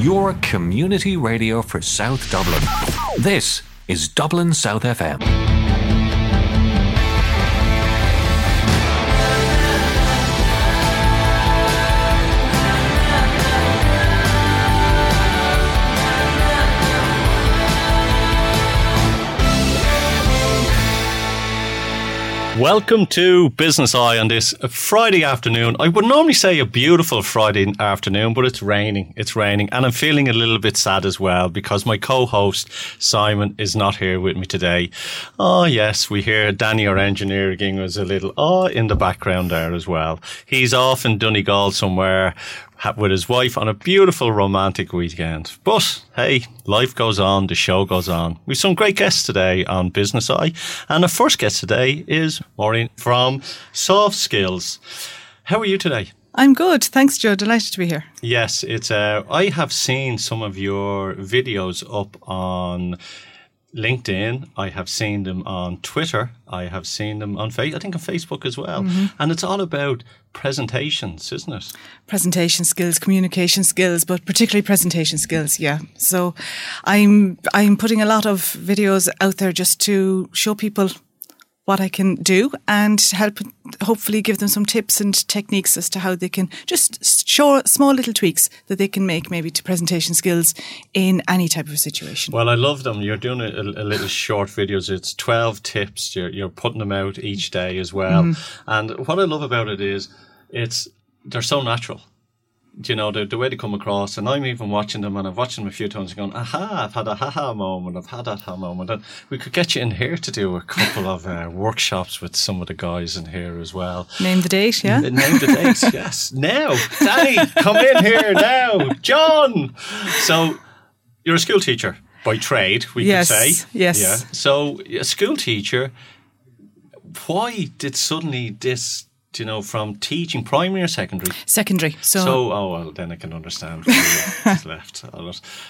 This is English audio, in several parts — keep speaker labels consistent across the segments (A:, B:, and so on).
A: your community radio for South Dublin. This is Dublin South FM.
B: Welcome to Business Eye on this Friday afternoon. I would normally say a beautiful Friday afternoon, but it's raining. It's raining. And I'm feeling a little bit sad as well because my co host, Simon, is not here with me today. Oh, yes, we hear Danny, our engineer, giving a little oh in the background there as well. He's off in Donegal somewhere with his wife on a beautiful romantic weekend. But hey, life goes on, the show goes on. We've some great guests today on Business Eye. And the first guest today is Maureen from Soft Skills. How are you today?
C: I'm good. Thanks, Joe. Delighted to be here.
B: Yes, it's. Uh, I have seen some of your videos up on LinkedIn. I have seen them on Twitter. I have seen them on Facebook. I think on Facebook as well. Mm-hmm. And it's all about presentations, isn't it?
C: Presentation skills, communication skills, but particularly presentation skills. Yeah. So I'm I'm putting a lot of videos out there just to show people what I can do and help hopefully give them some tips and techniques as to how they can just show small little tweaks that they can make maybe to presentation skills in any type of situation.
B: Well, I love them. You're doing a, a little short videos. It's 12 tips. You're, you're putting them out each day as well. Mm. And what I love about it is it's they're so natural you know, the, the way they come across. And I'm even watching them and I've watched them a few times and going, aha, I've had a haha moment, I've had that ha moment. And we could get you in here to do a couple of uh, workshops with some of the guys in here as well.
C: Name the date, yeah?
B: N- name the date, yes. Now, Danny, come in here now. John. So you're a school teacher by trade, we
C: yes,
B: could say.
C: Yes.
B: Yeah. So a school teacher, why did suddenly this you know, from teaching primary or secondary?
C: Secondary. So,
B: so oh well, then I can understand left.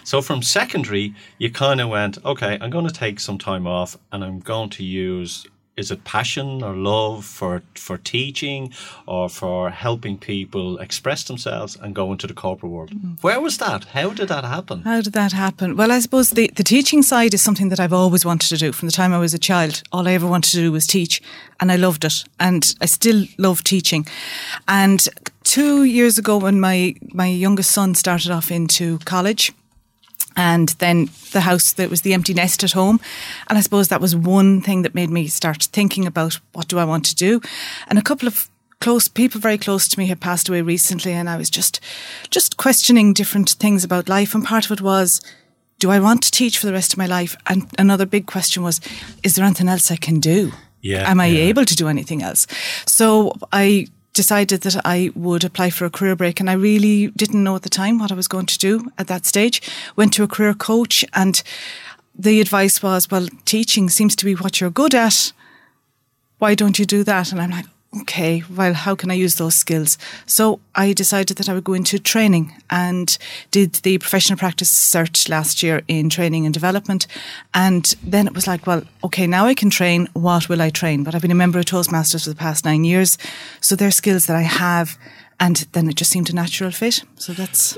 B: So from secondary, you kind of went, okay, I'm going to take some time off, and I'm going to use is it passion or love for for teaching or for helping people express themselves and go into the corporate world? Mm. Where was that? How did that happen?
C: How did that happen? Well, I suppose the, the teaching side is something that I've always wanted to do from the time I was a child. All I ever wanted to do was teach, and I loved it, and I still love teaching. And two years ago, when my my youngest son started off into college and then the house that was the empty nest at home. And I suppose that was one thing that made me start thinking about what do I want to do. And a couple of close people very close to me had passed away recently and I was just just questioning different things about life and part of it was do I want to teach for the rest of my life? And another big question was is there anything else I can do?
B: Yeah.
C: Am I
B: yeah.
C: able to do anything else? So I decided that I would apply for a career break. And I really didn't know at the time what I was going to do at that stage. Went to a career coach, and the advice was, well, teaching seems to be what you're good at. Why don't you do that? And I'm like, okay, well, how can I use those skills? So I decided that I would go into training and did the professional practice search last year in training and development. And then it was like, well, okay, now I can train. What will I train? But I've been a member of Toastmasters for the past nine years. So they're skills that I have. And then it just seemed a natural fit. So that's.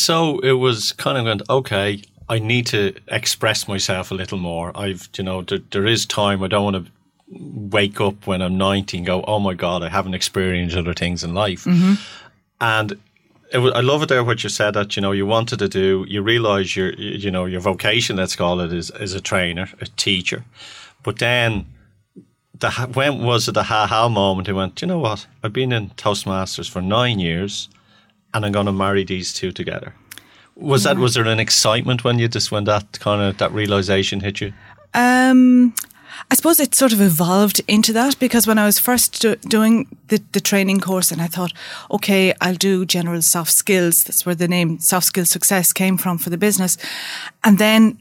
B: So it was kind of going, okay, I need to express myself a little more. I've, you know, there, there is time. I don't want to wake up when I'm 90 and go, oh my God, I haven't experienced other things in life. Mm-hmm. And I love it there what you said that, you know, you wanted to do, you realize your, you know, your vocation, let's call it, is, is a trainer, a teacher. But then the, when was it the ha ha moment? He went, you know what? I've been in Toastmasters for nine years and I'm going to marry these two together. Was yeah. that, was there an excitement when you just, when that kind of, that realization hit you?
C: Um, I suppose it sort of evolved into that because when I was first do- doing the, the training course and I thought, okay, I'll do general soft skills. That's where the name soft skills success came from for the business. And then,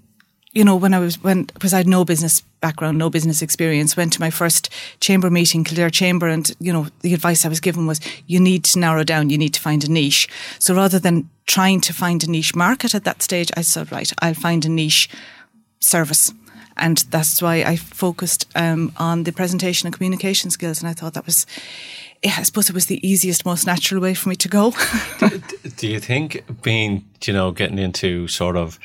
C: you know, when I was, when, because I had no business background, no business experience, went to my first chamber meeting, Kildare Chamber, and, you know, the advice I was given was you need to narrow down, you need to find a niche. So rather than trying to find a niche market at that stage, I said, right, I'll find a niche service And that's why I focused um, on the presentation and communication skills. And I thought that was, I suppose it was the easiest, most natural way for me to go.
B: do, do you think being, you know, getting into sort of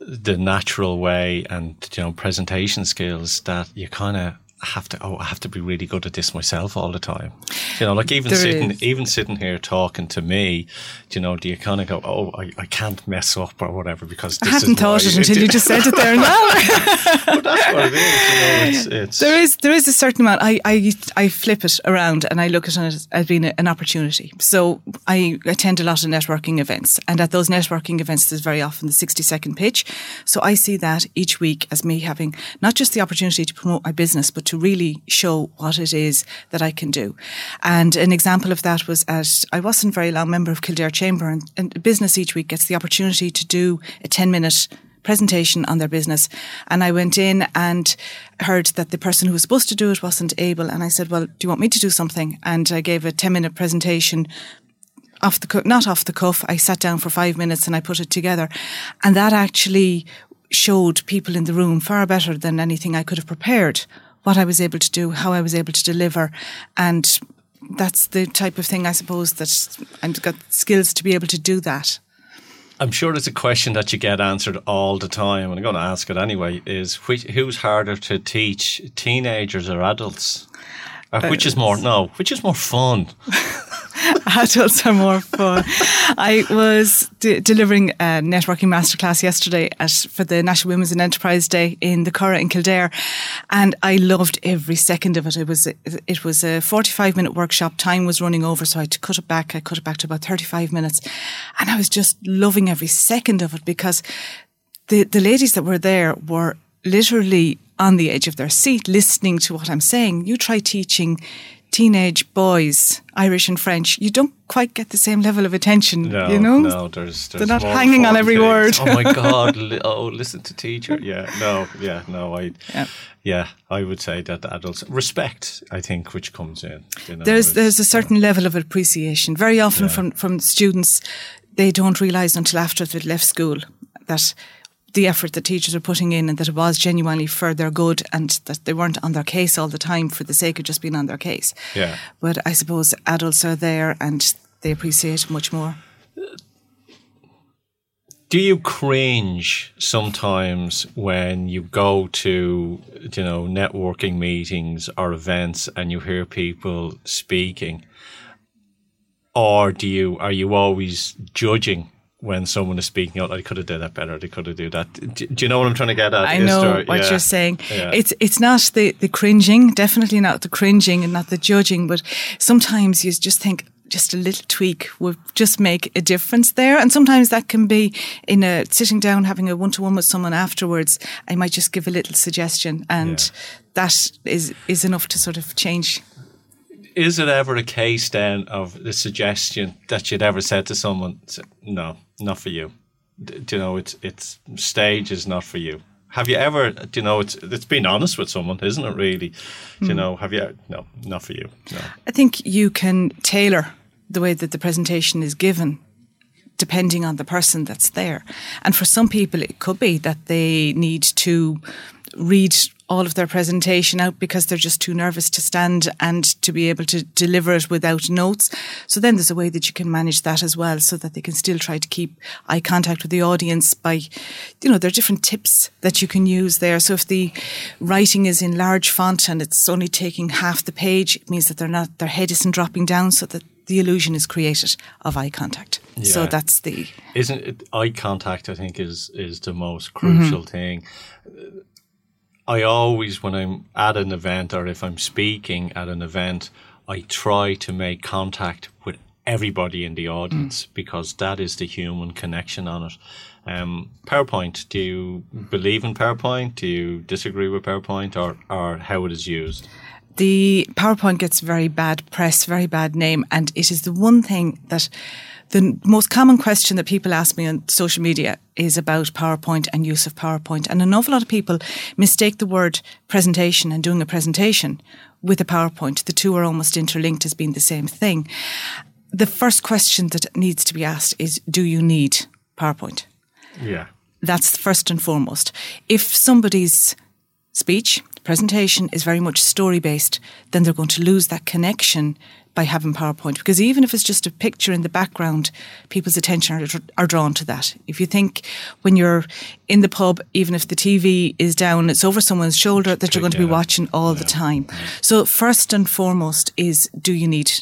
B: the natural way and, you know, presentation skills that you kind of have to oh I have to be really good at this myself all the time. You know, like even
C: There
B: sitting
C: is.
B: even sitting here talking to me, you know, do you kind of go oh I, I can't mess up or whatever because
C: I hadn't thought it until you just said it there now.
B: but that's what it is. You know, it's, it's
C: There is there is a certain amount. I I, I flip it around and I look at it as, being an opportunity. So I attend a lot of networking events, and at those networking events, there's very often the 60 second pitch. So I see that each week as me having not just the opportunity to promote my business, but to really show what it is that I can do. And an example of that was at I wasn't very long member of Kildare Chamber, and, and business each week gets the opportunity to do a 10 minute presentation on their business. And I went in and heard that the person who was supposed to do it wasn't able. And I said, Well, do you want me to do something? And I gave a 10 minute presentation off the cu- not off the cuff. I sat down for five minutes and I put it together. And that actually showed people in the room far better than anything I could have prepared what I was able to do, how I was able to deliver. And that's the type of thing I suppose that I've got skills to be able to do that.
B: I'm sure it's a question that you get answered all the time, and I'm going to ask it anyway. Is which, who's harder to teach, teenagers or adults? Or which uh, is more no? Which is more fun?
C: adults are more fun. I was de- delivering a networking masterclass yesterday at, for the National Women's and Enterprise Day in the Curragh in Kildare, and I loved every second of it. It was it was a forty five minute workshop. Time was running over, so I had to cut it back. I cut it back to about thirty five minutes, and I was just loving every second of it because the the ladies that were there were literally on the edge of their seat listening to what I'm saying. You try teaching teenage boys Irish and French, you don't quite get the same level of attention.
B: No,
C: you know,
B: no. There's, there's
C: they're
B: not
C: hanging on every
B: things.
C: word.
B: Oh my god! Li- oh, listen to teacher. Yeah, no, yeah, no. I,
C: Yeah.
B: yeah, I would say that the adults respect. I think which comes in. You know,
C: there's there's a certain level of appreciation. Very often
B: Yeah.
C: from from students, they don't realise until after they've left school that the effort that teachers are putting in and that it was genuinely for their good and that they weren't on their case all the time for the sake of just being on their case.
B: Yeah.
C: But I suppose adults are there and they appreciate much more.
B: Do you cringe sometimes when you go to, you know, networking meetings or events and you hear people speaking? Or do you are you always judging when someone is speaking out? I could have done that better. They could have do that. Do, do you know what I'm trying to get at?
C: I know
B: there-
C: what
B: yeah.
C: you're saying.
B: Yeah.
C: It's it's not the, the cringing, definitely not the cringing and not the judging, but sometimes you just think just a little tweak would just make a difference there. And sometimes that can be in a sitting down having a one to one with someone afterwards. I might just give a little suggestion and
B: Yeah.
C: that is is enough to sort of change.
B: Is it ever a case then of the suggestion that you'd ever said to someone, "No, not for you"? D- Do you know it's it's stage is not for you? Have you ever? Do you know it's it's being honest with someone, isn't it? Really? Do you hmm. know? Have you? No, not for you. No.
C: I think you can tailor the way that the presentation is given depending on the person that's there. And for some people, it could be that they need to read all of their presentation out because they're just too nervous to stand and to be able to deliver it without notes. So then there's a way that you can manage that as well so that they can still try to keep eye contact with the audience by, you know, there are different tips that you can use there. So if the writing is in large font and it's only taking half the page, it means that they're not, their head isn't dropping down so that the illusion is created of eye contact. So that's the,
B: Isn't it eye contact? I think is is the most mm-hmm. crucial thing. I always, when I'm at an event or if I'm speaking at an event, I try to make contact with everybody in the audience because that is the human connection on it. Um, PowerPoint. Do you believe in PowerPoint? Do you disagree with PowerPoint or or how it is used?
C: The PowerPoint gets very bad press, very bad name, and it is the one thing that the most common question that people ask me on social media is about PowerPoint and use of PowerPoint. And an awful lot of people mistake the word presentation and doing a presentation with a PowerPoint. The two are almost interlinked as being the same thing. The first question that needs to be asked is Do you need PowerPoint?
B: Yeah.
C: That's first and foremost. If somebody's speech, presentation is very much story based, then they're going to lose that connection by having PowerPoint because even if it's just a picture in the background, people's attention are, are drawn to that. If you think when you're in the pub, even if the TV is down, it's over someone's shoulder that you're going to be watching all yeah. the time. So first and foremost is do you need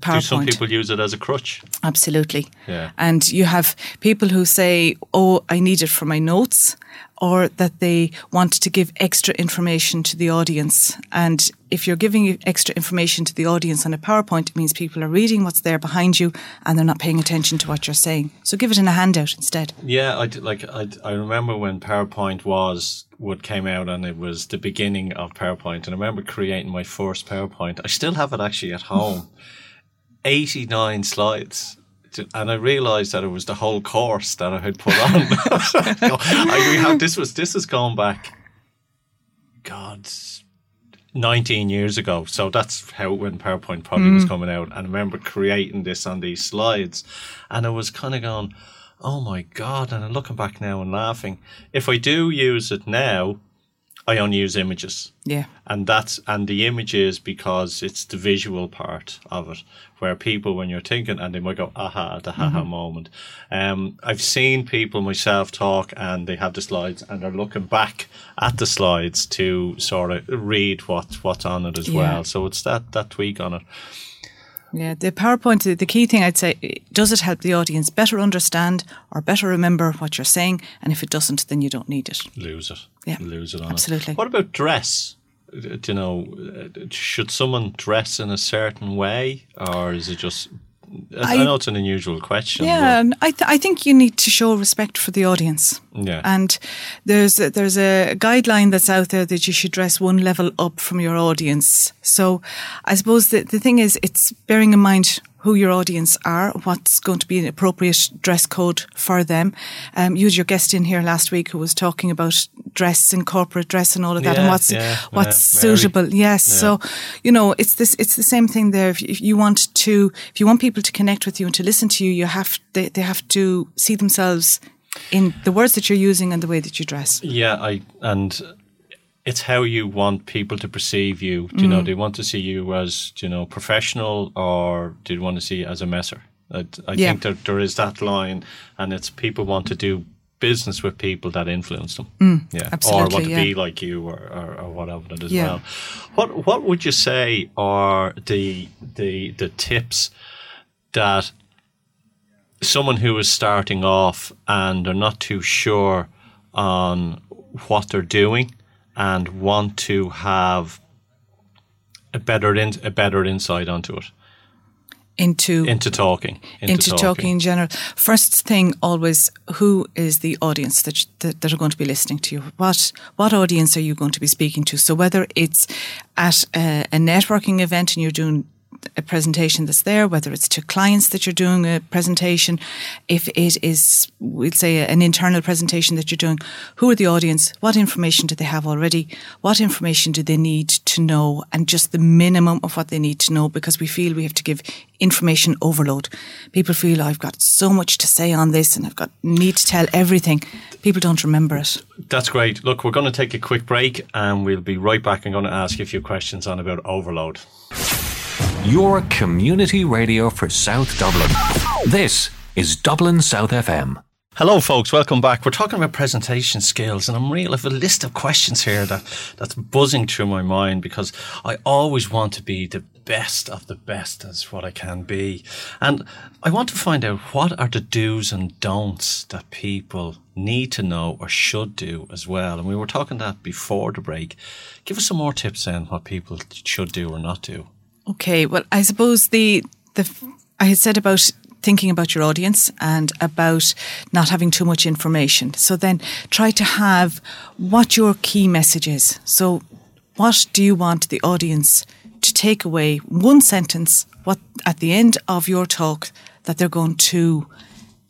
C: PowerPoint. Do
B: some people use it as a crutch?
C: Absolutely. Yeah. And you have people who say, "Oh, I need it for my notes," or that they want to give extra information to the audience. And if you're giving extra information to the audience on a PowerPoint, it means people are reading what's there behind you and they're not paying attention to what you're saying. So give it in a handout instead.
B: Yeah, I did, like I, I remember when PowerPoint was what came out and it was the beginning of PowerPoint and I remember creating my first PowerPoint. I still have it actually at home. 89 slides and I realised that it was the whole course that I had put on. I, we have, this was this has gone back, God, nineteen years ago. So that's how when PowerPoint probably mm. was coming out. And I remember creating this on these slides, and I was kind of going, "Oh my God!" And I'm looking back now and laughing. If I do use it now, I only use images.
C: Yeah.
B: And that's and the images because it's the visual part of it where people when you're thinking and they might go aha the haha mm-hmm. moment. Um I've seen people myself talk and they have the slides and they're looking back at the slides to sort of read what what's on it as yeah. well. So it's that that tweak on it.
C: Yeah, the PowerPoint, the key thing I'd say, does it help the audience better understand or better remember what you're saying? And if it doesn't, then you don't need it.
B: Lose it.
C: Yeah.
B: Lose it on
C: Absolutely.
B: It. What about dress? Do you know, uh, should someone dress in a certain way or is it just I, I, know it's an unusual question.
C: Yeah, I, th- I think you need to show respect for the audience.
B: Yeah.
C: And there's a, there's a guideline that's out there that you should dress one level up from your audience. So I suppose the, the thing is, it's bearing in mind who your audience are, what's going to be an appropriate dress code for them. Um, you had your guest in here last week who was talking about dress and corporate dress and all of that,
B: yeah,
C: and what's
B: yeah,
C: what's
B: yeah,
C: suitable. Yes, so you know it's this it's the same thing there. If, if, you want to, if you want people to connect with you and to listen to you, you have they, they have to see themselves in the words that you're using and the way that you dress.
B: Yeah, I and it's how you want people to perceive you. Do you mm. know, they want to see you as, you know, professional or do you want to see you as a messer? I, I yeah. think that there is that line and it's people want to do business with people that influence them.
C: Mm,
B: yeah.
C: Or
B: want to
C: yeah.
B: be like you or, or, or whatever as yeah. well. What what would you say are the the the tips that someone who is starting off and they're not too sure on what they're doing and want to have a better in, a better insight onto it
C: into
B: into talking
C: into, into talking. talking. in general first thing always who is the audience that, that, that are going to be listening to you what what audience are you going to be speaking to so whether it's at a, a networking event and you're doing a presentation that's there, whether it's to clients that you're doing a presentation, if it is, we'll say, an internal presentation that you're doing, who are the audience? What information do they have already? What information do they need to know? And just the minimum of what they need to know because we feel we have to give information overload. People feel I've got so much to say on this and I've got need to tell everything. People don't remember it.
B: That's great. Look, we're going to take a quick break and we'll be right back. I'm going to ask you a few questions on about overload
A: your community radio for South Dublin. This is Dublin South FM.
B: Hello, folks. Welcome back. We're talking about presentation skills, and I'm real. I have a list of questions here that that's buzzing through my mind because I always want to be the best of the best as what I can be, and I want to find out what are the do's and don'ts that people need to know or should do as well. And we were talking that before the break. Give us some more tips on what people should do or not do.
C: Okay, well, I suppose the the I had said about thinking about your audience and about not having too much information. So then try to have what your key message is. So what do you want the audience to take away one sentence what at the end of your talk that they're going to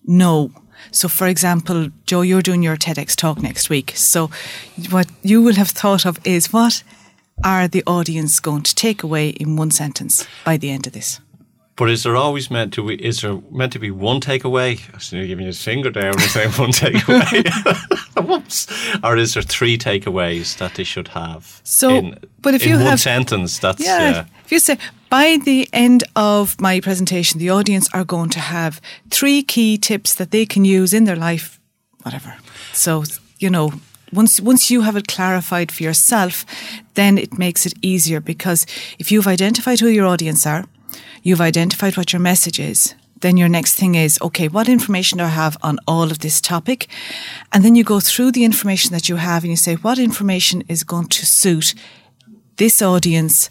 C: know so, for example, Joe, you're doing your TEDx talk next week. So, what you will have thought of is what are the audience going to take away in one sentence by the end of this?
B: But is there always meant to be? Is there meant to be one takeaway? I was giving you his finger there when saying one takeaway. Whoops! Or is there three takeaways that they should have?
C: So,
B: in,
C: but if
B: in
C: you
B: one
C: have-
B: sentence, that's
C: Yeah.
B: yeah.
C: If you say, by the end of my presentation, the audience are going to have three key tips that they can use in their life, whatever. So, you know, once, once you have it clarified for yourself, then it makes it easier because if you've identified who your audience are, you've identified what your message is, then your next thing is, okay, what information do I have on all of this topic? And then you go through the information that you have and you say, what information is going to suit this audience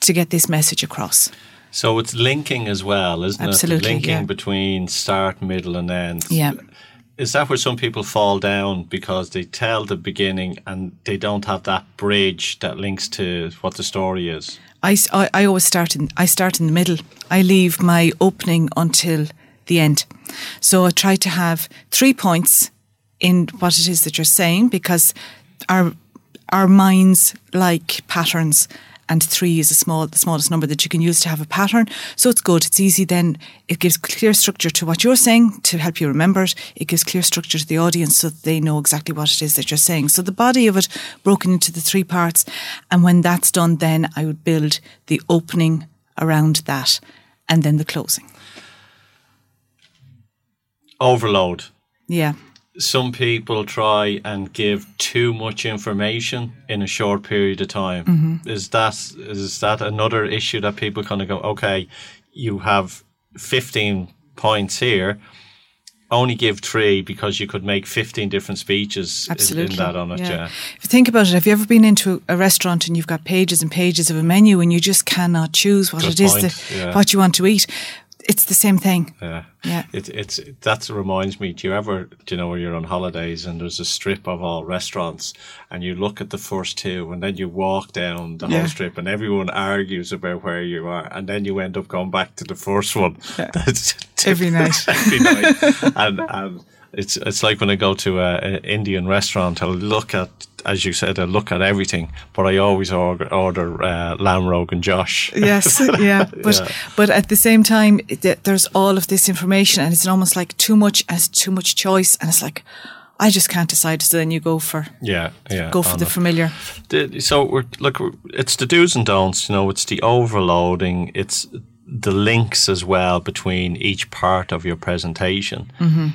C: to get this message across.
B: So it's linking as well, isn't
C: Absolutely,
B: it? Linking
C: yeah.
B: between start, middle, and end.
C: Yeah.
B: Is that where some people fall down because they tell the beginning and they don't have that bridge that links to what the story is?
C: I I always start in I start in the middle. I leave my opening until the end. So I try to have three points in what it is that you're saying because our our minds like patterns and three is a small the smallest number that you can use to have a pattern. So it's good. It's easy then. It gives clear structure to what you're saying to help you remember it. It gives clear structure to the audience so that they know exactly what it is that you're saying. So the body of it broken into the three parts. And when that's done, then I would build the opening around that and then the closing.
B: Overload.
C: Yeah.
B: Some people try and give too much information in a short period of time.
C: Mm-hmm.
B: Is that is that another issue that people kind of go, okay, you have fifteen points here, only give three because you could make fifteen different speeches
C: Absolutely.
B: in that on it. Yeah.
C: If you think about it, have you ever been into a restaurant and you've got pages and pages of a menu and you just cannot choose what
B: Good
C: it is
B: point,
C: that
B: yeah.
C: what you want to eat? It's the same thing.
B: Yeah.
C: Yeah.
B: It, it's that reminds me. Do you ever do you know where you're on holidays and there's a strip of all restaurants and you look at the first two and then you walk down the
C: Yeah.
B: whole strip and everyone argues about where you are and then you end up going back to the first one. That's
C: Every night.
B: every night. and and it's it's like when I go to a, an Indian restaurant, I'll look at as you said, I look at everything, but I always order, order uh, lamb rogan Josh.
C: yes, yeah. But
B: Yeah.
C: but at the same time, there's all of this information, and it's almost like too much as too much choice, and it's like I just can't decide. So then you go for
B: Yeah, yeah.
C: go for the
B: it.
C: familiar.
B: The- so we're look it's the do's and don'ts you know it's the overloading it's the links as well between each part of your presentation
C: Mm-hmm.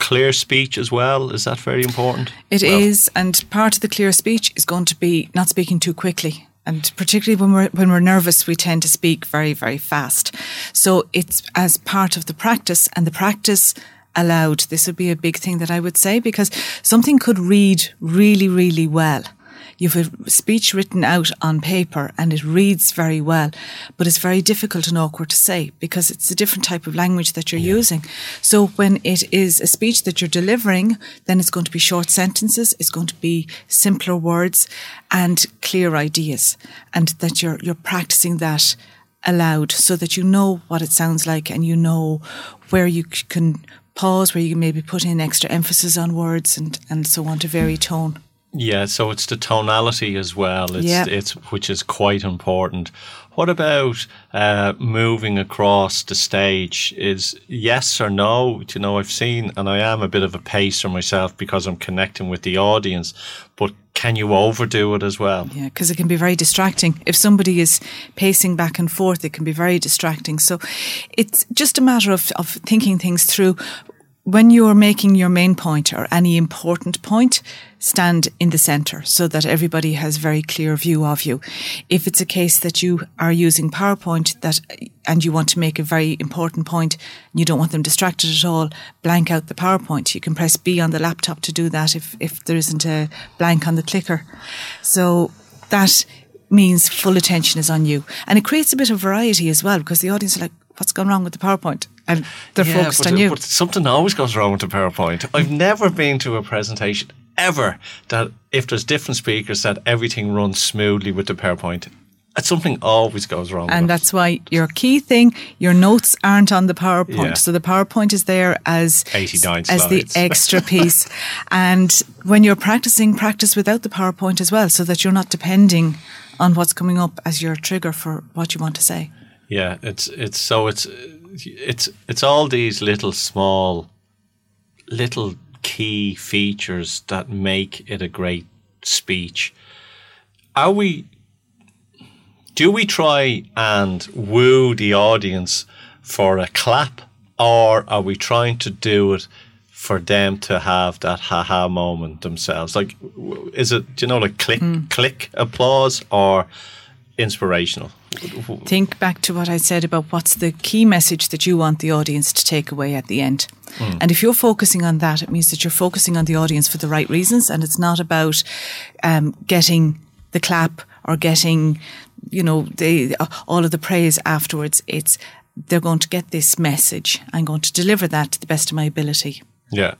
B: Clear speech as well is that very important
C: It
B: Well,
C: is, and part of the clear speech is going to be not speaking too quickly. And particularly when we're when we're nervous, we tend to speak very very fast. So it's as part of the practice, and the practice aloud. This would be a big thing that I would say because something could read really really well. You've a speech written out on paper and it reads very well, but it's very difficult and awkward to say because it's a different type of language that you're using. So when it is a speech that you're delivering, then it's going to be short sentences, it's going to be simpler words and clear ideas and that you're, you're practicing that aloud so that you know what it sounds like and you know where you can pause, where you can maybe put in extra emphasis on words and, and so on to vary tone.
B: Yeah so it's the tonality as well it's
C: Yeah.
B: it's which is quite important what about uh, moving across the stage is yes or no you know i've seen and i am a bit of a pacer myself because i'm connecting with the audience but can you overdo it as well
C: Yeah, because it can be very distracting. If somebody is pacing back and forth, it can be very distracting. So it's just a matter of, of thinking things through. When you're making your main point or any important point, stand in the center so that everybody has very clear view of you. If it's a case that you are using PowerPoint that and you want to make a very important point and you don't want them distracted at all, blank out the PowerPoint. You can press B on the laptop to do that if, if there isn't a blank on the clicker. So that means full attention is on you. And it creates a bit of variety as well because the audience are like, what's gone wrong with the PowerPoint? And they're
B: Yeah,
C: focused
B: but,
C: on you.
B: But something always goes wrong with the PowerPoint. I've never been to a presentation ever that if there's different speakers that everything runs smoothly with the PowerPoint. And Something always goes wrong.
C: And that's why your key thing, your notes aren't on the PowerPoint.
B: Yeah.
C: So the PowerPoint is there as
B: 89
C: as the extra piece. and when you're practicing, practice without the PowerPoint as well, so that you're not depending on what's coming up as your trigger for what you want to say.
B: Yeah, it's it's so it's it's it's all these little small little key features that make it a great speech. Are we do we try and woo the audience for a clap or are we trying to do it for them to have that haha moment themselves? Like is it do you know like click hmm. click applause or inspirational
C: Think back to what I said about what's the key message that you want the audience to take away at the end. And if you're focusing on that, it means that you're focusing on the audience for the right reasons. And it's not about um, getting the clap or getting, you know, the, all of the praise afterwards. It's they're going to get this message. I'm going to deliver that to the best of my ability.
B: Yeah,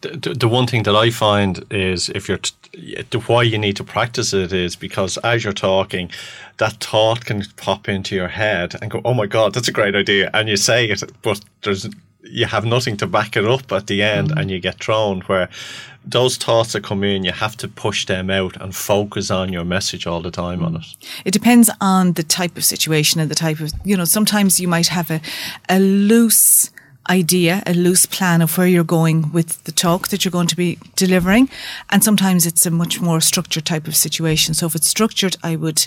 B: the, the, one thing that I find is if you're t- the why you need to practice it is because as you're talking, that thought can pop into your head and go, "Oh my god, that's a great idea," and you say it, but there's you have nothing to back it up at the end, mm. and you get thrown. Where those thoughts that come in, you have to push them out and focus on your message all the time on it. Mm.
C: It depends on the type of situation and the type of, you know, sometimes you might have a, a loose idea, a loose plan of where you're going with the talk that you're going to be delivering. And sometimes it's a much more structured type of situation. So if it's structured, I would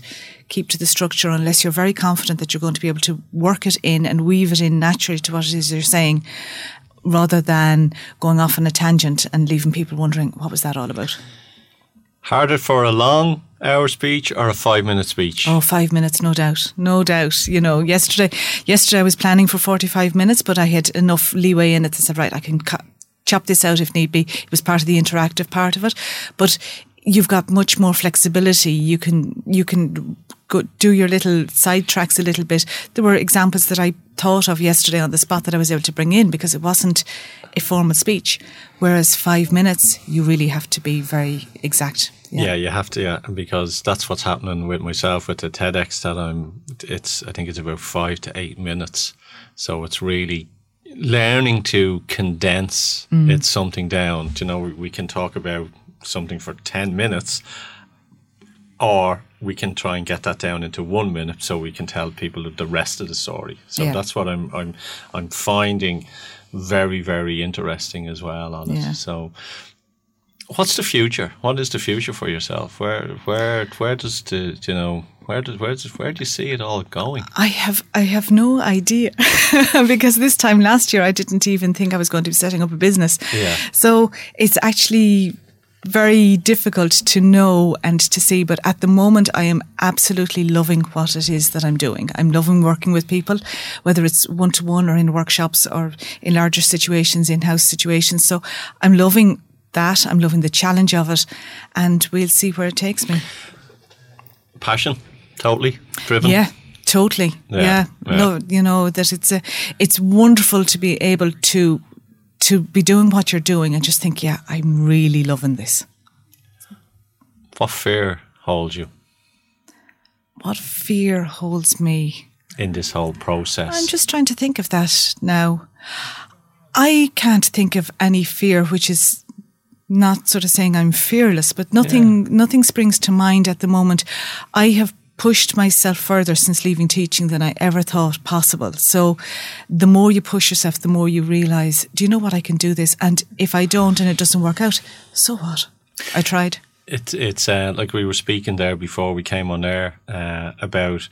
C: keep to the structure unless you're very confident that you're going to be able to work it in and weave it in naturally to what it is you're saying rather than going off on a tangent and leaving people wondering what was that all about.
B: Harder for a long hour speech or a five minute speech?
C: Oh, five minutes, no doubt, no doubt. You know, yesterday, yesterday I was planning for forty-five minutes, but I had enough leeway in it to say, right, I can cu- chop this out if need be. It was part of the interactive part of it, but you've got much more flexibility. You can you can go, do your little side tracks a little bit. There were examples that I thought of yesterday on the spot that I was able to bring in because it wasn't a formal speech. Whereas five minutes, you really have to be very exact.
B: Yeah. you have to, yeah, because that's what's happening with myself with the TEDx. That I'm, it's, I think it's about five to eight minutes, so it's really learning to condense mm. it's something down. You know, we, we can talk about something for ten minutes, or we can try and get that down into one minute, so we can tell people the rest of the story. So
C: Yeah.
B: that's what I'm, I'm, I'm finding very, very interesting as well on it.
C: Yeah.
B: So. What's the future? What is the future for yourself? Where, where, where does the, you know, where does, where does, where do you see it all going?
C: I have I have no idea because this time last year I didn't even think I was going to be setting up a business.
B: Yeah.
C: So it's actually very difficult to know and to see, but at the moment I am absolutely loving what it is that I'm doing. I'm loving working with people, whether it's one to one or in workshops or in larger situations, in house situations. So I'm loving that. I'm loving the challenge of it and we'll see where it takes me.
B: Passion, totally driven.
C: Yeah, totally.
B: Yeah,
C: Yeah.
B: yeah.
C: No, you know that it's a, it's wonderful to be able to to be doing what you're doing and just think, yeah, I'm really loving this.
B: What fear holds you
C: What fear holds me?
B: in this whole process?
C: I'm just trying to think of that now. I can't think of any fear which is not sort of saying I'm fearless, but nothing nothing springs to mind at the moment. I have pushed myself further since leaving teaching than I ever thought possible. So the more you push yourself, the more you realize, do you know what I can do this? And if I don't and it doesn't work out, so what? I tried.
B: It's it's uh, like we were speaking there before we came on air uh, about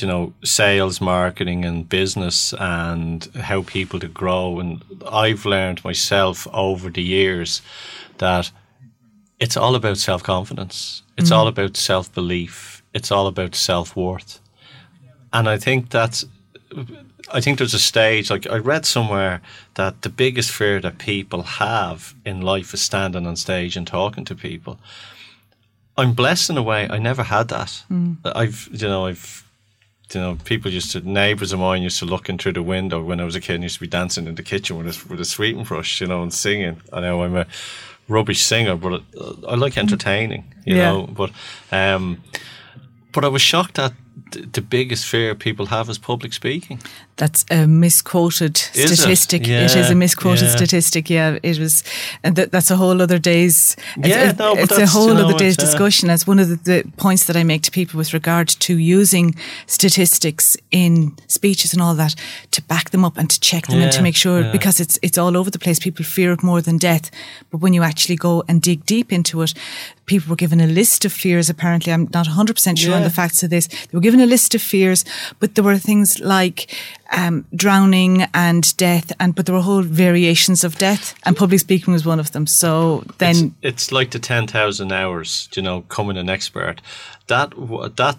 B: you know sales, marketing, and business, and how people to grow. And I've learned myself over the years that it's all about self confidence. It's all about self belief. It's all about self worth. And I think that's I think there's a stage, like I read somewhere that the biggest fear that people have in life is standing on stage and talking to people. I'm blessed in a way. I never had that. Mm. I've, you know, I've, you know, people used to, neighbours of mine used to look in through the window when I was a kid and used to be dancing in the kitchen with a, with a sweeping brush, you know, and singing. I know I'm a rubbish singer, but I, I like mm. entertaining, you
C: Yeah.
B: know, but, um, but I was shocked at the biggest fear people have is public speaking.
C: That's a misquoted
B: Is
C: statistic. It,
B: Yeah,
C: is a misquoted
B: yeah.
C: statistic. Yeah, it was, and th- that's a whole other day's. it's-
B: Yeah,
C: it's,
B: no,
C: it's a whole
B: you know,
C: other day's
B: uh,
C: discussion. As one of the, the points that I make to people with regard to using statistics in speeches and all that to back them up and to check them and to make sure
B: yeah.
C: because it's it's all over the place. People fear it more than death, but when you actually go and dig deep into it, people were given a list of fears. Apparently, I'm not 100 percent sure on the facts of this. They were given a list of fears, but there were things like um, drowning and death, and but there were whole variations of death, and public speaking was one of them. So then,
B: it's, it's like the 10,000 hours, you know, coming an expert. That that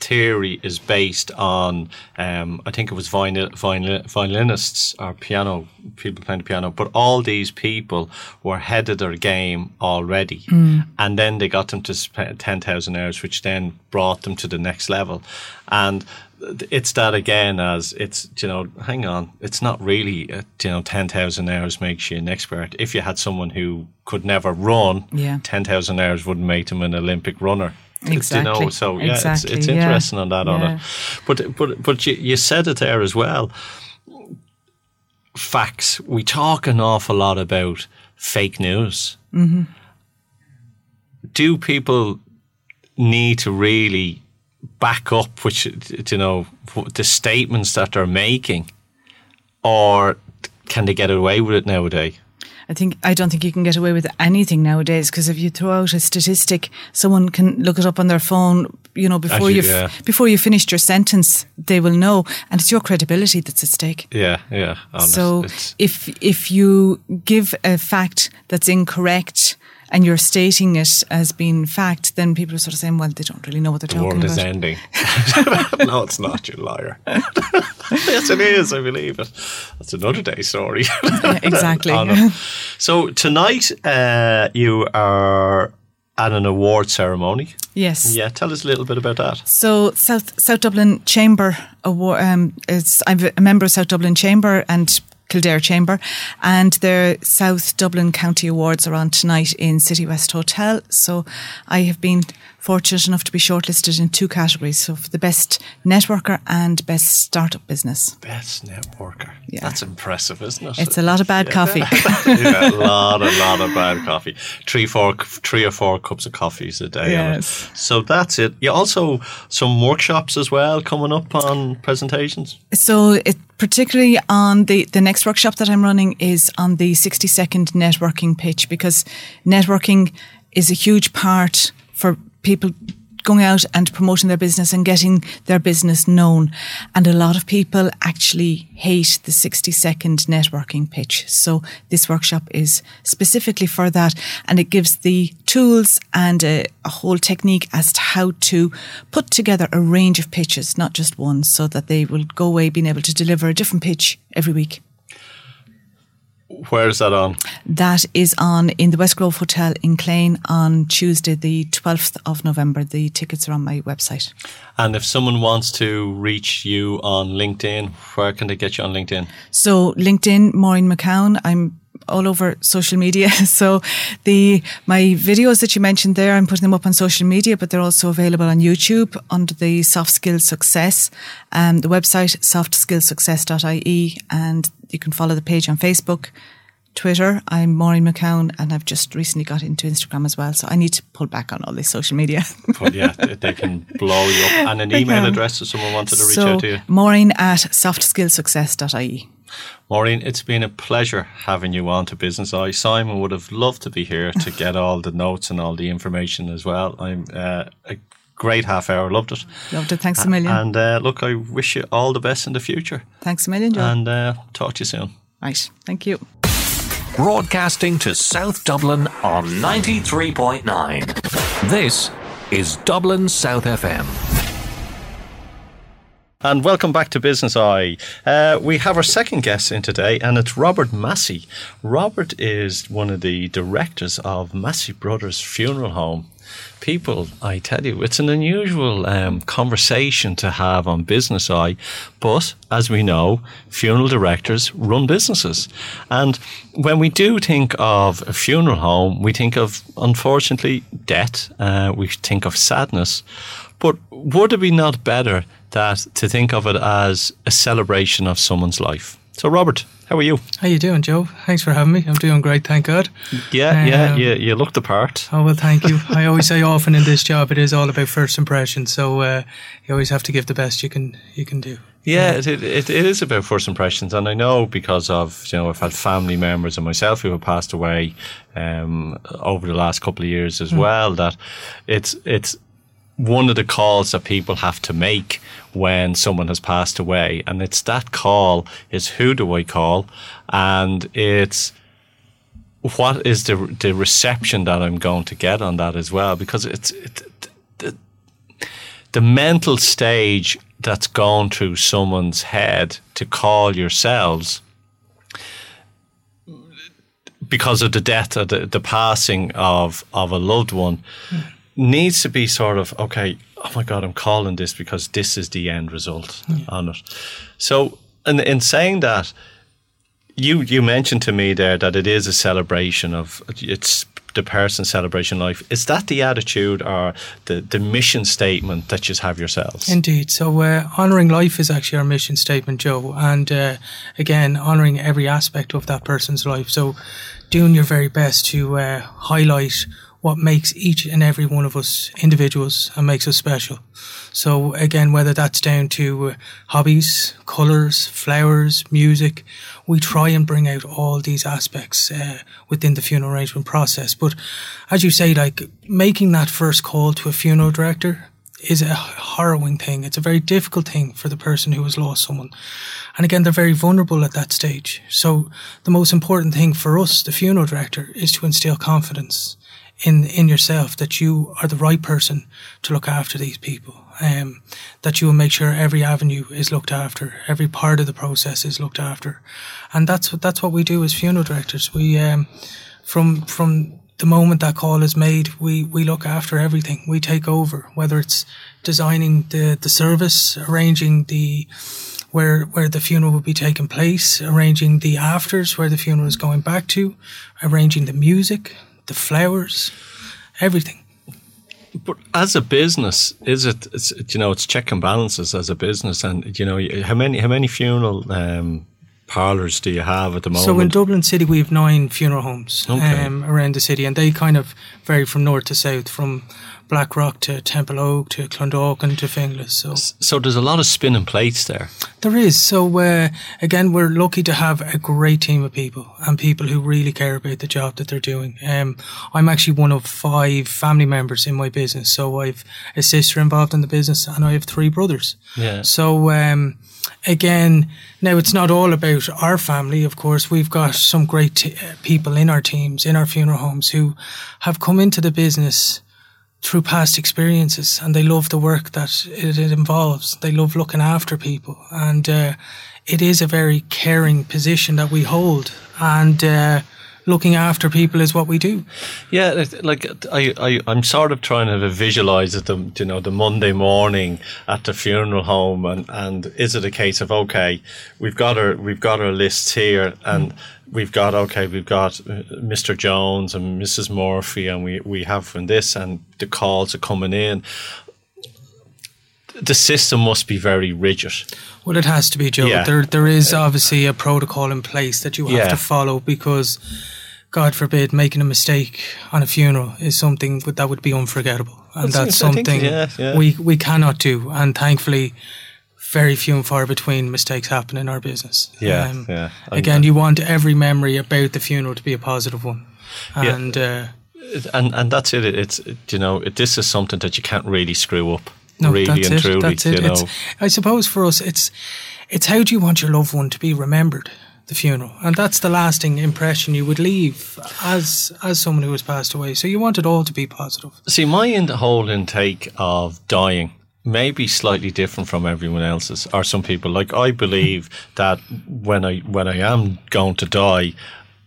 B: theory is based on, um, I think it was vinyl, vinyl, violinists or piano people playing the piano, but all these people were ahead of their game already, and then they got them to spend 10,000 hours, which then brought them to the next level, and it's that again as it's you know hang on it's not really uh, you know 10,000 hours makes you an expert. If you had someone who could never run
C: Yeah.
B: 10,000 hours wouldn't make them an Olympic runner you know
C: Exactly.
B: so yeah
C: Exactly,
B: it's, it's
C: yeah.
B: interesting on that on
C: Yeah.
B: it but but but you, you said it there as well facts we talk an awful lot about fake news
C: Mm-hmm.
B: do people need to really back up which you know the statements that they're making or can they get away with it nowadays
C: I think I don't think you can get away with anything nowadays because if you throw out a statistic, someone can look it up on their phone. You know, before you
B: yeah.
C: before you finished your sentence, they will know, and it's your credibility that's at stake.
B: yeah yeah honest.
C: So
B: It's-
C: if if you give a fact that's incorrect and you're stating it as being fact, then people are sort of saying, well, they don't really know what they're
B: the
C: talking
B: world is ending no it's not you liar yes it is I believe it that's another day story
C: Yeah, exactly.
B: So tonight uh, you are at an award ceremony.
C: yes.
B: Yeah, tell us a little bit about that.
C: So South South Dublin Chamber Award. Um, it's I'm a member of South Dublin Chamber and Kildare Chamber, and their South Dublin County Awards are on tonight in City West Hotel. So I have been fortunate enough to be shortlisted in two categories: so for the best networker and best startup business.
B: Best networker.
C: Yeah.
B: That's impressive, isn't it?
C: It's a lot of bad coffee.
B: yeah, a lot, a lot of bad coffee. Three, four, three or four cups of coffees a day.
C: Yes.
B: So that's it. You also some workshops as well coming up on presentations.
C: So it particularly on the the next workshop that I'm running is on the 60 second networking pitch because networking is a huge part for people going out and promoting their business and getting their business known. And a lot of people actually hate the 60 second networking pitch. So this workshop is specifically for that and it gives the tools and a, a whole technique as to how to put together a range of pitches, not just one, so that they will go away being able to deliver a different pitch every week.
B: Where is that on?
C: That is on in the West Grove Hotel in Clane on Tuesday, the 12th of November. The tickets are on my website.
B: And if someone wants to reach you on LinkedIn, where can they get you on LinkedIn?
C: So LinkedIn, Maureen McCown. I'm all over social media. So the my videos that you mentioned there, I'm putting them up on social media, but they're also available on YouTube under the Soft Skills Success, um, the website softskillsuccess.ie, and you can follow the page on Facebook. Twitter, I'm Maureen McCown, and I've just recently got into Instagram as well. So I need to pull back on all this social media.
B: But yeah, they they can blow you up. And an email
C: can.
B: address if someone wanted to reach
C: so
B: out to you.
C: Maureen at softskillsuccess.ie.
B: Maureen, it's been a pleasure having you on to Business Eye. Simon would have loved to be here to get all the notes and all the information as well. I'm uh, a great half hour, loved it.
C: Loved it. Thanks a million.
B: And uh, look, I wish you all the best in the future.
C: Thanks a million, Joe.
B: And uh, talk to you soon.
C: Nice. Thank you.
A: Broadcasting to South Dublin on 93.9. This is Dublin South FM.
B: And welcome back to Business Eye. Uh, we have our second guest in today, and it's Robert Massey. Robert is one of the directors of Massey Brothers Funeral Home. People, I tell you, it's an unusual um, conversation to have on Business Eye, but as we know, funeral directors run businesses. And when we do think of a funeral home, we think of, unfortunately, death, uh, we think of sadness. But would it be not better that to think of it as a celebration of someone's life? So, Robert, how are you?
D: How you doing, Joe? Thanks for having me. I'm doing great, thank God.
B: Yeah, yeah, um, yeah. You look the part.
D: Oh well, thank you. I always say often in this job, it is all about first impressions. So uh, you always have to give the best you can you can do.
B: Yeah, it, it, it is about first impressions, and I know because of you know I've had family members and myself who have passed away um, over the last couple of years as mm. well. That it's it's one of the calls that people have to make when someone has passed away. And it's that call is who do I call? And it's what is the the reception that I'm going to get on that as well? Because it's it, the, the mental stage that's gone through someone's head to call yourselves because of the death or the, the passing of, of a loved one. Mm needs to be sort of okay. Oh my God, I'm calling this because this is the end result yeah. on it. So, in, in saying that, you you mentioned to me there that it is a celebration of it's the person celebration life. Is that the attitude or the, the mission statement that you have yourselves?
D: Indeed. So, uh, honouring life is actually our mission statement, Joe. And uh, again, honouring every aspect of that person's life. So, doing your very best to uh, highlight what makes each and every one of us individuals and makes us special. So again, whether that's down to uh, hobbies, colours, flowers, music, we try and bring out all these aspects uh, within the funeral arrangement process. But as you say, like making that first call to a funeral director is a harrowing thing. It's a very difficult thing for the person who has lost someone. And again, they're very vulnerable at that stage. So the most important thing for us, the funeral director, is to instill confidence in in yourself that you are the right person to look after these people. Um, that you will make sure every avenue is looked after, every part of the process is looked after, and that's what that's what we do as funeral directors. We um, from from the moment that call is made, we we look after everything. We take over, whether it's designing the the service, arranging the where where the funeral will be taking place, arranging the afters where the funeral is going back to, arranging the music, the flowers, everything.
B: But as a business, is it? It's, you know, it's check and balances as a business, and you know, how many how many funeral um, parlours do you have at the moment?
D: So in Dublin City, we have nine funeral homes okay. um, around the city, and they kind of vary from north to south, from Blackrock to Templeogue to Clondalkin to Finglas. So,
B: so there's a lot of spin and plates there.
D: There is. So uh, again, we're lucky to have a great team of people and people who really care about the job that they're doing. Um, I'm actually one of five family members in my business. So I've a sister involved in the business, and I have three brothers.
B: Yeah.
D: So. Um, again, now it's not all about our family, of course. We've got some great t- people in our teams, in our funeral homes, who have come into the business through past experiences and they love the work that it, it involves. They love looking after people and uh, it is a very caring position that we hold and uh, looking after people is what we do.
B: Yeah, like I, I, I'm sort of trying to visualize it, the, you know, the Monday morning at the funeral home, and, and is it a case of okay, we've got our we've got our lists here, and mm we've got okay, we've got uh, Mr. Jones and Mrs. Murphy, and we we have from this, and the calls are coming in. The system must be very rigid.
D: Well, it has to be, Joe. Yeah. There there is obviously a protocol in place that you have yeah. to follow because. God forbid, making a mistake on a funeral is something that would be unforgettable, and that's, that's something think, yeah, we we cannot do. And thankfully, very few and far between mistakes happen in our business.
B: Yeah, um, yeah.
D: again, you want every memory about the funeral to be a positive one, and
B: uh, and and that's it. It's you know it, this is something that you can't really screw up. No, really and it. truly. That's it. You know,
D: I suppose for us, it's it's how do you want your loved one to be remembered? The funeral, and that's the lasting impression you would leave as as someone who has passed away. So you want it all to be positive.
B: See, my in the whole intake of dying may be slightly different from everyone else's or some people like I believe that when I when I am going to die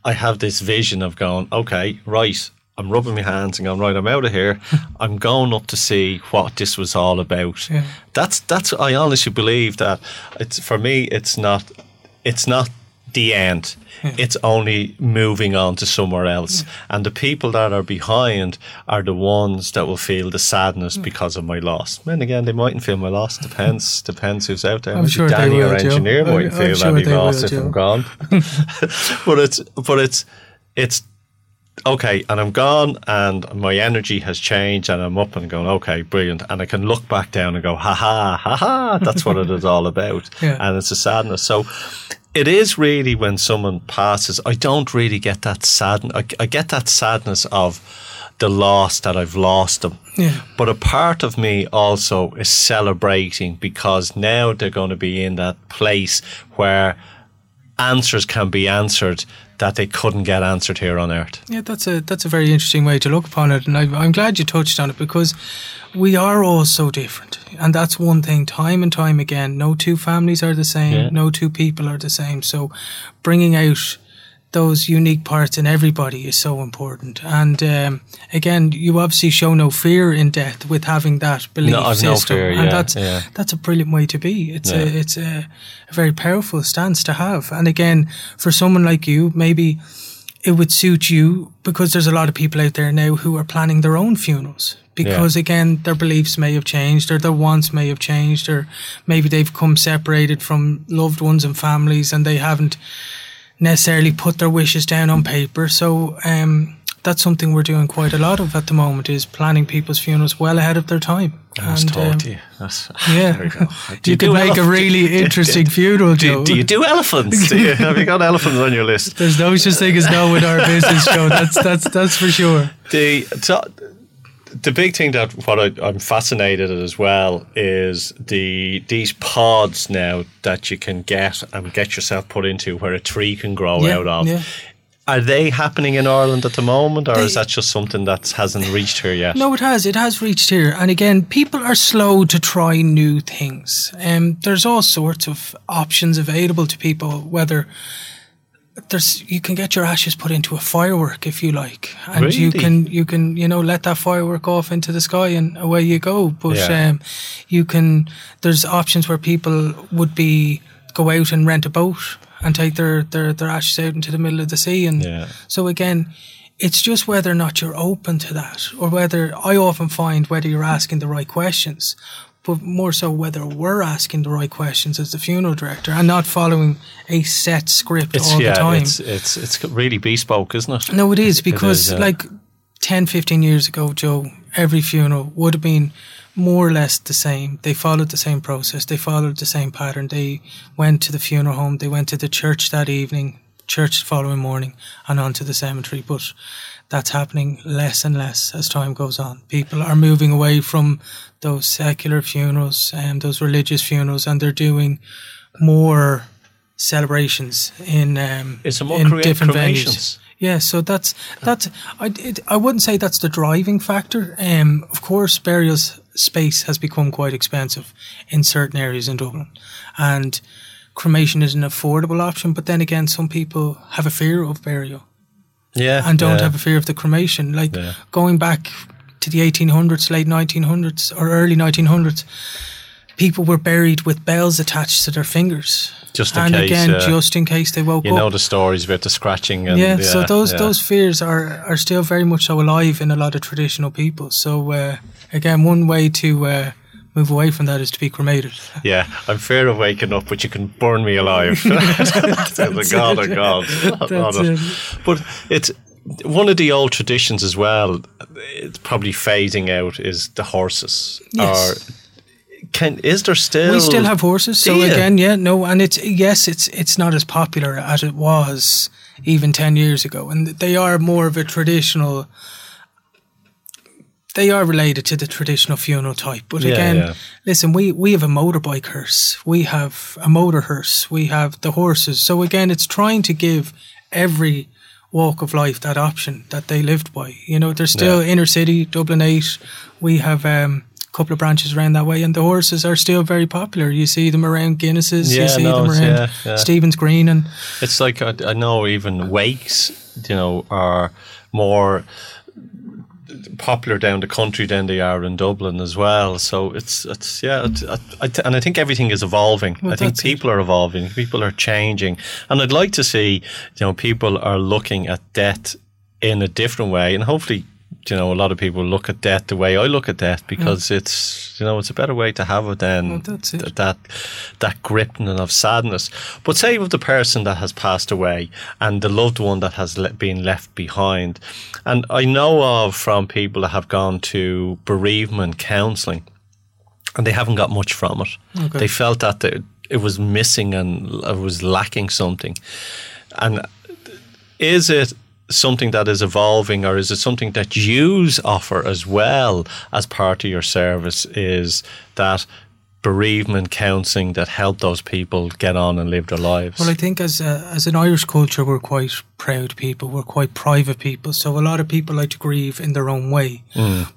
B: I have this vision of going okay right I'm rubbing my hands and going right I'm out of here I'm going up to see what this was all about yeah. that's that's I honestly believe that it's for me it's not it's not the end. It's only moving on to somewhere else. And the people that are behind are the ones that will feel the sadness because of my loss. And again, they mightn't feel my loss. Depends. Depends who's out there.
D: I'm
B: Maybe
D: sure
B: Danny
D: will, Joe.
B: engineer
D: I'm-
B: might
D: I'm
B: feel
D: sure
B: any
D: will,
B: loss if
D: Joe.
B: I'm gone. but it's but it's it's okay, and I'm gone, and my energy has changed, and I'm up and going, okay, brilliant, and I can look back down and go, ha ha, ha ha, that's what it is all about,
D: Yeah.
B: and it's a sadness. So it is really when someone passes, I don't really get that sadness. I, I get that sadness of the loss that I've lost them.
D: Yeah.
B: But a part of me also is celebrating because now they're going to be in that place where answers can be answered that they couldn't get answered here on earth.
D: Yeah, that's a that's a very interesting way to look upon it, and I, I'm glad you touched on it because we are all so different, and that's one thing. Time and time again, no two families are the same,
B: Yeah.
D: no two people are the same. So, bringing out those unique parts in everybody is so important. And um, again, you obviously show no fear in death with having that belief
B: No, I've no fear,
D: and
B: yeah,
D: that's
B: yeah.
D: that's a brilliant way to be. It's a it's a, a very powerful stance to have. And again, for someone like you, maybe it would suit you because there's a lot of people out there now who are planning their own funerals because again their beliefs may have changed or their wants may have changed or maybe they've come separated from loved ones and families and they haven't necessarily put their wishes down on paper so um, that's something we're doing quite a lot of at the moment is planning people's funerals well ahead of their time
B: That's
D: And, um,
B: totally. That's,
D: yeah.
B: there we go. Do
D: you could
B: do
D: make a really interesting funeral
B: Do,
D: Joe.
B: do you do elephants? Do you, have you got elephants on your list?
D: there's no such thing as no in our business Joe that's that's that's for sure
B: The to- the big thing that what I, I'm fascinated at as well is the these pods now that you can get and get yourself put into where a tree can grow
D: Yeah,
B: out of.
D: yeah.
B: Are they happening in Ireland at the moment, or is that just something that hasn't reached here yet?
D: No, it has. It has reached here. And again, people are slow to try new things. Um, there's all sorts of options available to people, whether there's you can get your ashes put into a firework if you like. And you can you can, you know, let that firework off into the sky and away you go. But
B: Yeah.
D: um, you can there's options where people would be go out and rent a boat and take their, their, their ashes out into the middle of the sea and
B: Yeah.
D: so again, it's just whether or not you're open to that, or whether I often find whether you're asking the right questions, but more so whether we're asking the right questions as the funeral director and not following a set script
B: It's
D: all
B: yeah,
D: the time.
B: it's it's it's really bespoke, isn't it?
D: No, it is because
B: is, yeah.
D: like 10, 15 years ago, Joe, every funeral would have been more or less the same. They followed the same process. They followed the same pattern. They went to the funeral home. They went to the church that evening, church the following morning, and on to the cemetery. But that's happening less and less as time goes on. People are moving away from those secular funerals and those religious funerals, and they're doing more celebrations in um,
B: It's more
D: in
B: crea-
D: different venues. Yeah, so that's that's I it, I wouldn't say that's the driving factor. Um, of course, burial space has become quite expensive in certain areas in Dublin, and cremation is an affordable option. But then again, some people have a fear of burial
B: Yeah,
D: and don't
B: yeah.
D: have a fear of the cremation. Like
B: Yeah.
D: going back to the 1800s, late 1900s or early 1900s, people were buried with bells attached to their fingers.
B: Just in
D: and
B: case,
D: again,
B: uh,
D: just in case they woke
B: You
D: up.
B: You know the stories about the scratching and
D: yeah, so those
B: yeah.
D: those fears are are still very much so alive in a lot of traditional people. So uh, again, one way to uh, move away from that is to be cremated.
B: Yeah, I'm fear of waking up, but you can burn me alive. oh God, oh God.
D: That's it.
B: But it's one of the old traditions as well. It's probably phasing out is the horses.
D: Yes.
B: Or can is there still?
D: we still have horses, so
B: you?
D: again, yeah, no, and it's yes, it's it's not as popular as it was even ten years ago, and they are more of a traditional. They are related to the traditional funeral type, but
B: Yeah,
D: again,
B: yeah.
D: listen, we we have a motorbike hearse, we have a motor hearse, we have the horses. So again, it's trying to give every walk of life that option that they lived by. You know, there's still
B: Yeah.
D: inner city, Dublin Eight. We have um, a couple of branches around that way, and the horses are still very popular. You see them around Guinnesses,
B: Yeah,
D: you see
B: no,
D: them around
B: yeah.
D: Stephen's Green, and
B: It's like I, I know even wakes, you know, are more. Popular down the country than they are in Dublin as well. So it's it's yeah, it's, I, I, and I think everything is evolving.
D: Well,
B: I think people are evolving, people are changing, and I'd like to see you know people are looking at debt in a different way, and hopefully. You know, a lot of people look at death the way I look at death because it's you know it's a better way to have it than
D: Well, it.
B: th- that that gripping of sadness. But say with the person that has passed away and the loved one that has le- been left behind, and I know of from people that have gone to bereavement counselling, and they haven't got much from it.
D: Okay.
B: They felt that the, it was missing and it was lacking something, and is it something that is evolving or is it something that yous offer as well as part of your service is that bereavement counselling that help those people get on and live their lives
D: Well, I think as a, as an Irish culture, we're quite proud people. We're quite private people. So a lot of people like to grieve in their own way.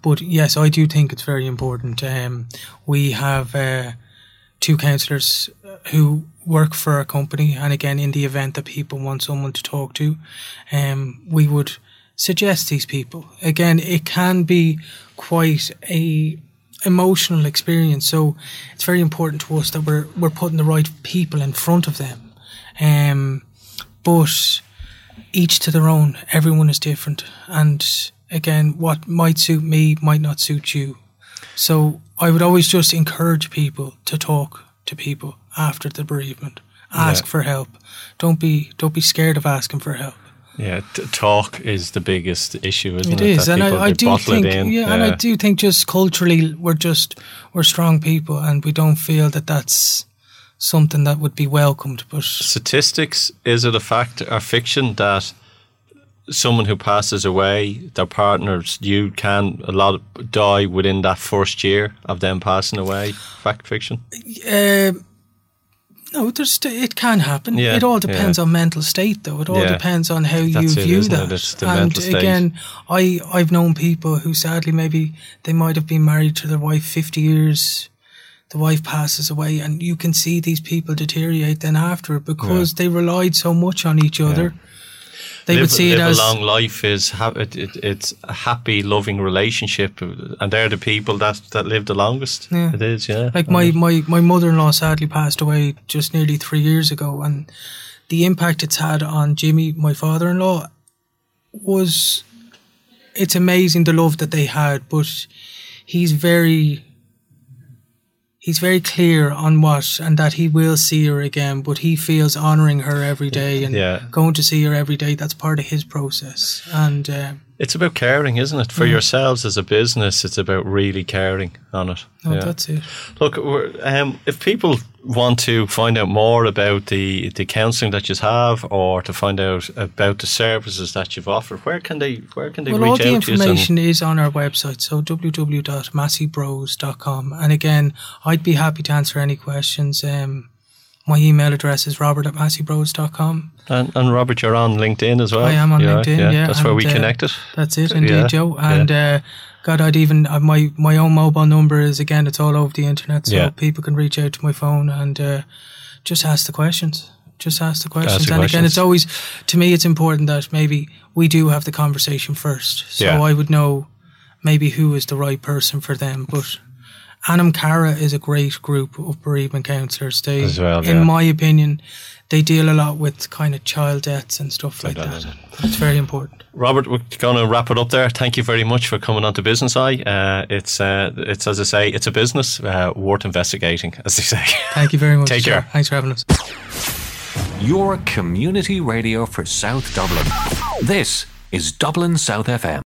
D: But yes, I do think it's very important. Um, we have uh, two counsellors who work for a company, and again, in the event that people want someone to talk to, um, we would suggest these people. Again, it can be quite a emotional experience. So it's very important to us that we're we're putting the right people in front of them. Um, but each to their own. Everyone is different, and again, what might suit me might not suit you. So I would always just encourage people to talk to people after the bereavement. Ask
B: Yeah.
D: for help. Don't be don't be scared of asking for help.
B: yeah t- talk is the biggest issue isn't
D: It
B: it,
D: is,
B: That
D: and
B: people,
D: I, I do think,
B: in.
D: yeah, and I do think just culturally we're just we're strong people, and we don't feel that that's something that would be welcomed. But
B: statistics is it a fact or fiction that someone who passes away their partners you can a lot of, die within that first year of them passing away fact fiction
D: uh, no, there's it can happen.
B: Yeah,
D: it all depends
B: yeah.
D: on mental state, though. It all
B: Yeah.
D: depends on how you
B: it,
D: view
B: it?
D: that.
B: The
D: and again, I I've known people who sadly maybe they might have been married to their wife fifty years. The wife passes away, and you can see these people deteriorate then after because they relied so much on each other. They
B: live,
D: would see it as
B: a long life is ha- it, it, it's a happy loving relationship and they're the people that that live the longest.
D: Yeah.
B: it is yeah.
D: Like my, my, my mother in law sadly passed away just nearly three years ago, and the impact it's had on Jimmy, my father in law, was it's amazing the love that they had, but he's very he's very clear on what and that he will see her again, but he feels honouring her every day and
B: Yeah.
D: going to see her every day. That's part of his process, and. Uh,
B: it's about caring isn't it for yourselves as a business it's about really caring on it
D: no,
B: Yeah.
D: that's it.
B: Look, we're, um, if people want to find out more about the, the counselling that you have, or to find out about the services that you've offered, where can they where can they
D: Well,
B: reach out to you?
D: all the information is on our website, so www.masseybros.com. And again, I'd be happy to answer any questions. Um, my email address is robert at masseybros.com.
B: And, and Robert, you're on LinkedIn as well.
D: I am on LinkedIn, yeah,
B: that's where we
D: and, uh,
B: connected.
D: That's it, indeed,
B: Yeah,
D: Joe. And uh, God, I'd even uh, my my own mobile number is again, it's all over the internet, so
B: Yeah.
D: people can reach out to my phone and uh, just ask the questions. Just ask the questions.
B: the
D: and again, it's always to me, it's important that maybe we do have the conversation first, so
B: Yeah.
D: I would know maybe who is the right person for them. But Anam Cara is a great group of bereavement counsellors. They,
B: As well,
D: in
B: yeah.
D: my opinion, they deal a lot with kind of child deaths and stuff like
B: da, da,
D: that.
B: da.
D: It's very important.
B: Robert, we're going to wrap it up there. Thank you very much for coming on to Business Eye. Uh, it's uh, it's as I say, it's a business uh, worth investigating, as they say.
D: Thank you very much.
B: Take
D: Joe.
B: care.
D: Thanks for having us.
A: Your community radio for South Dublin. This is Dublin South FM.